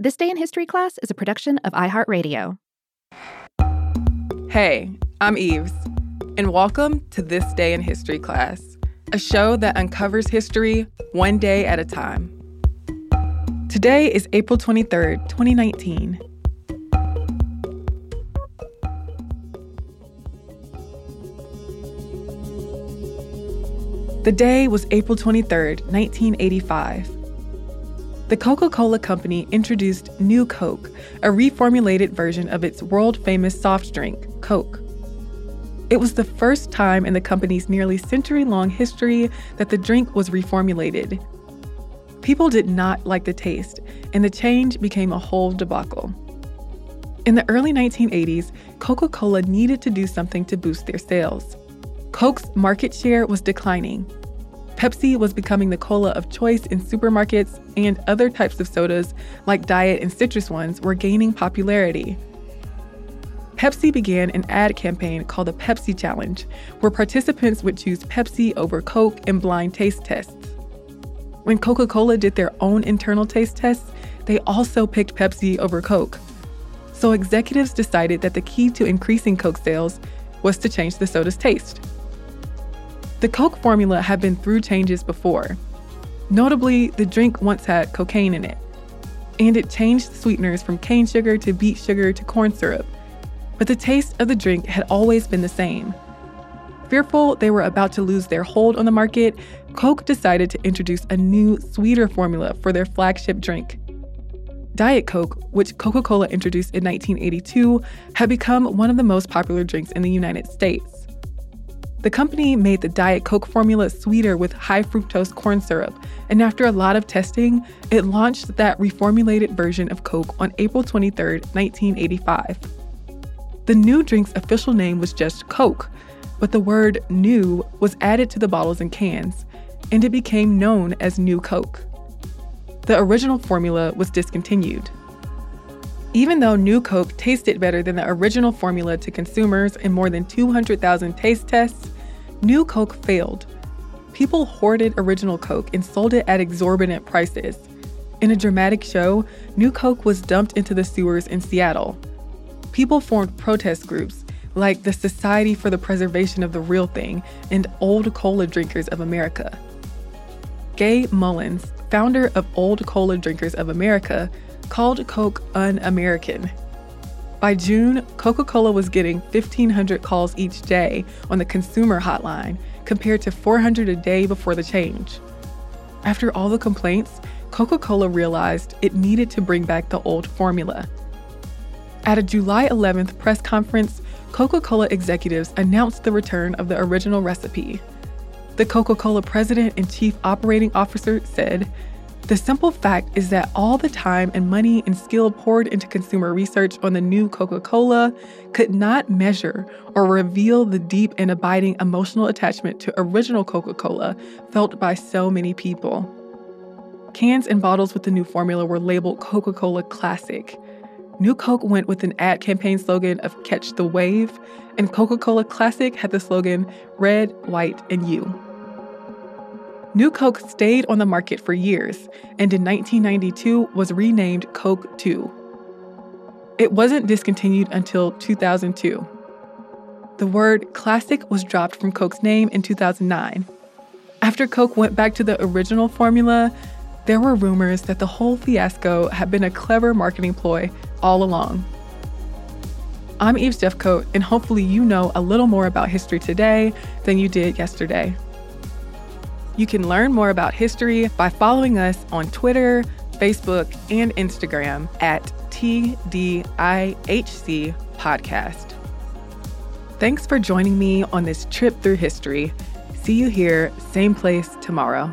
This Day in History class is a production of iHeartRadio. Hey, I'm Eves, and welcome to This Day in History class, a show that uncovers history one day at a time. Today is April 23rd, 2019. The day was April 23rd, 1985. The Coca Cola Company introduced New Coke, a reformulated version of its world famous soft drink, Coke. It was the first time in the company's nearly century long history that the drink was reformulated. People did not like the taste, and the change became a whole debacle. In the early 1980s, Coca Cola needed to do something to boost their sales. Coke's market share was declining, Pepsi was becoming the cola of choice in supermarkets, and other types of sodas, like diet and citrus ones, were gaining popularity. Pepsi began an ad campaign called the Pepsi Challenge, where participants would choose Pepsi over Coke in blind taste tests. When Coca Cola did their own internal taste tests, they also picked Pepsi over Coke. So executives decided that the key to increasing Coke sales was to change the soda's taste. The Coke formula had been through changes before. Notably, the drink once had cocaine in it, and it changed sweeteners from cane sugar to beet sugar to corn syrup. But the taste of the drink had always been the same. Fearful they were about to lose their hold on the market, Coke decided to introduce a new, sweeter formula for their flagship drink. Diet Coke, which Coca Cola introduced in 1982, had become one of the most popular drinks in the United States. The company made the Diet Coke formula sweeter with high fructose corn syrup, and after a lot of testing, it launched that reformulated version of Coke on April 23, 1985. The new drink's official name was just Coke, but the word new was added to the bottles and cans, and it became known as New Coke. The original formula was discontinued. Even though New Coke tasted better than the original formula to consumers in more than 200,000 taste tests, New Coke failed. People hoarded original Coke and sold it at exorbitant prices. In a dramatic show, New Coke was dumped into the sewers in Seattle. People formed protest groups like the Society for the Preservation of the Real Thing and Old Cola Drinkers of America. Gay Mullins, founder of Old Cola Drinkers of America, called Coke un American. By June, Coca Cola was getting 1,500 calls each day on the consumer hotline, compared to 400 a day before the change. After all the complaints, Coca Cola realized it needed to bring back the old formula. At a July 11th press conference, Coca Cola executives announced the return of the original recipe. The Coca Cola president and chief operating officer said, the simple fact is that all the time and money and skill poured into consumer research on the new Coca Cola could not measure or reveal the deep and abiding emotional attachment to original Coca Cola felt by so many people. Cans and bottles with the new formula were labeled Coca Cola Classic. New Coke went with an ad campaign slogan of Catch the Wave, and Coca Cola Classic had the slogan Red, White, and You. New Coke stayed on the market for years and in 1992 was renamed Coke 2. It wasn't discontinued until 2002. The word classic was dropped from Coke's name in 2009. After Coke went back to the original formula, there were rumors that the whole fiasco had been a clever marketing ploy all along. I'm Eves Jeffcoat, and hopefully, you know a little more about history today than you did yesterday. You can learn more about history by following us on Twitter, Facebook, and Instagram at TDIHC Podcast. Thanks for joining me on this trip through history. See you here, same place tomorrow.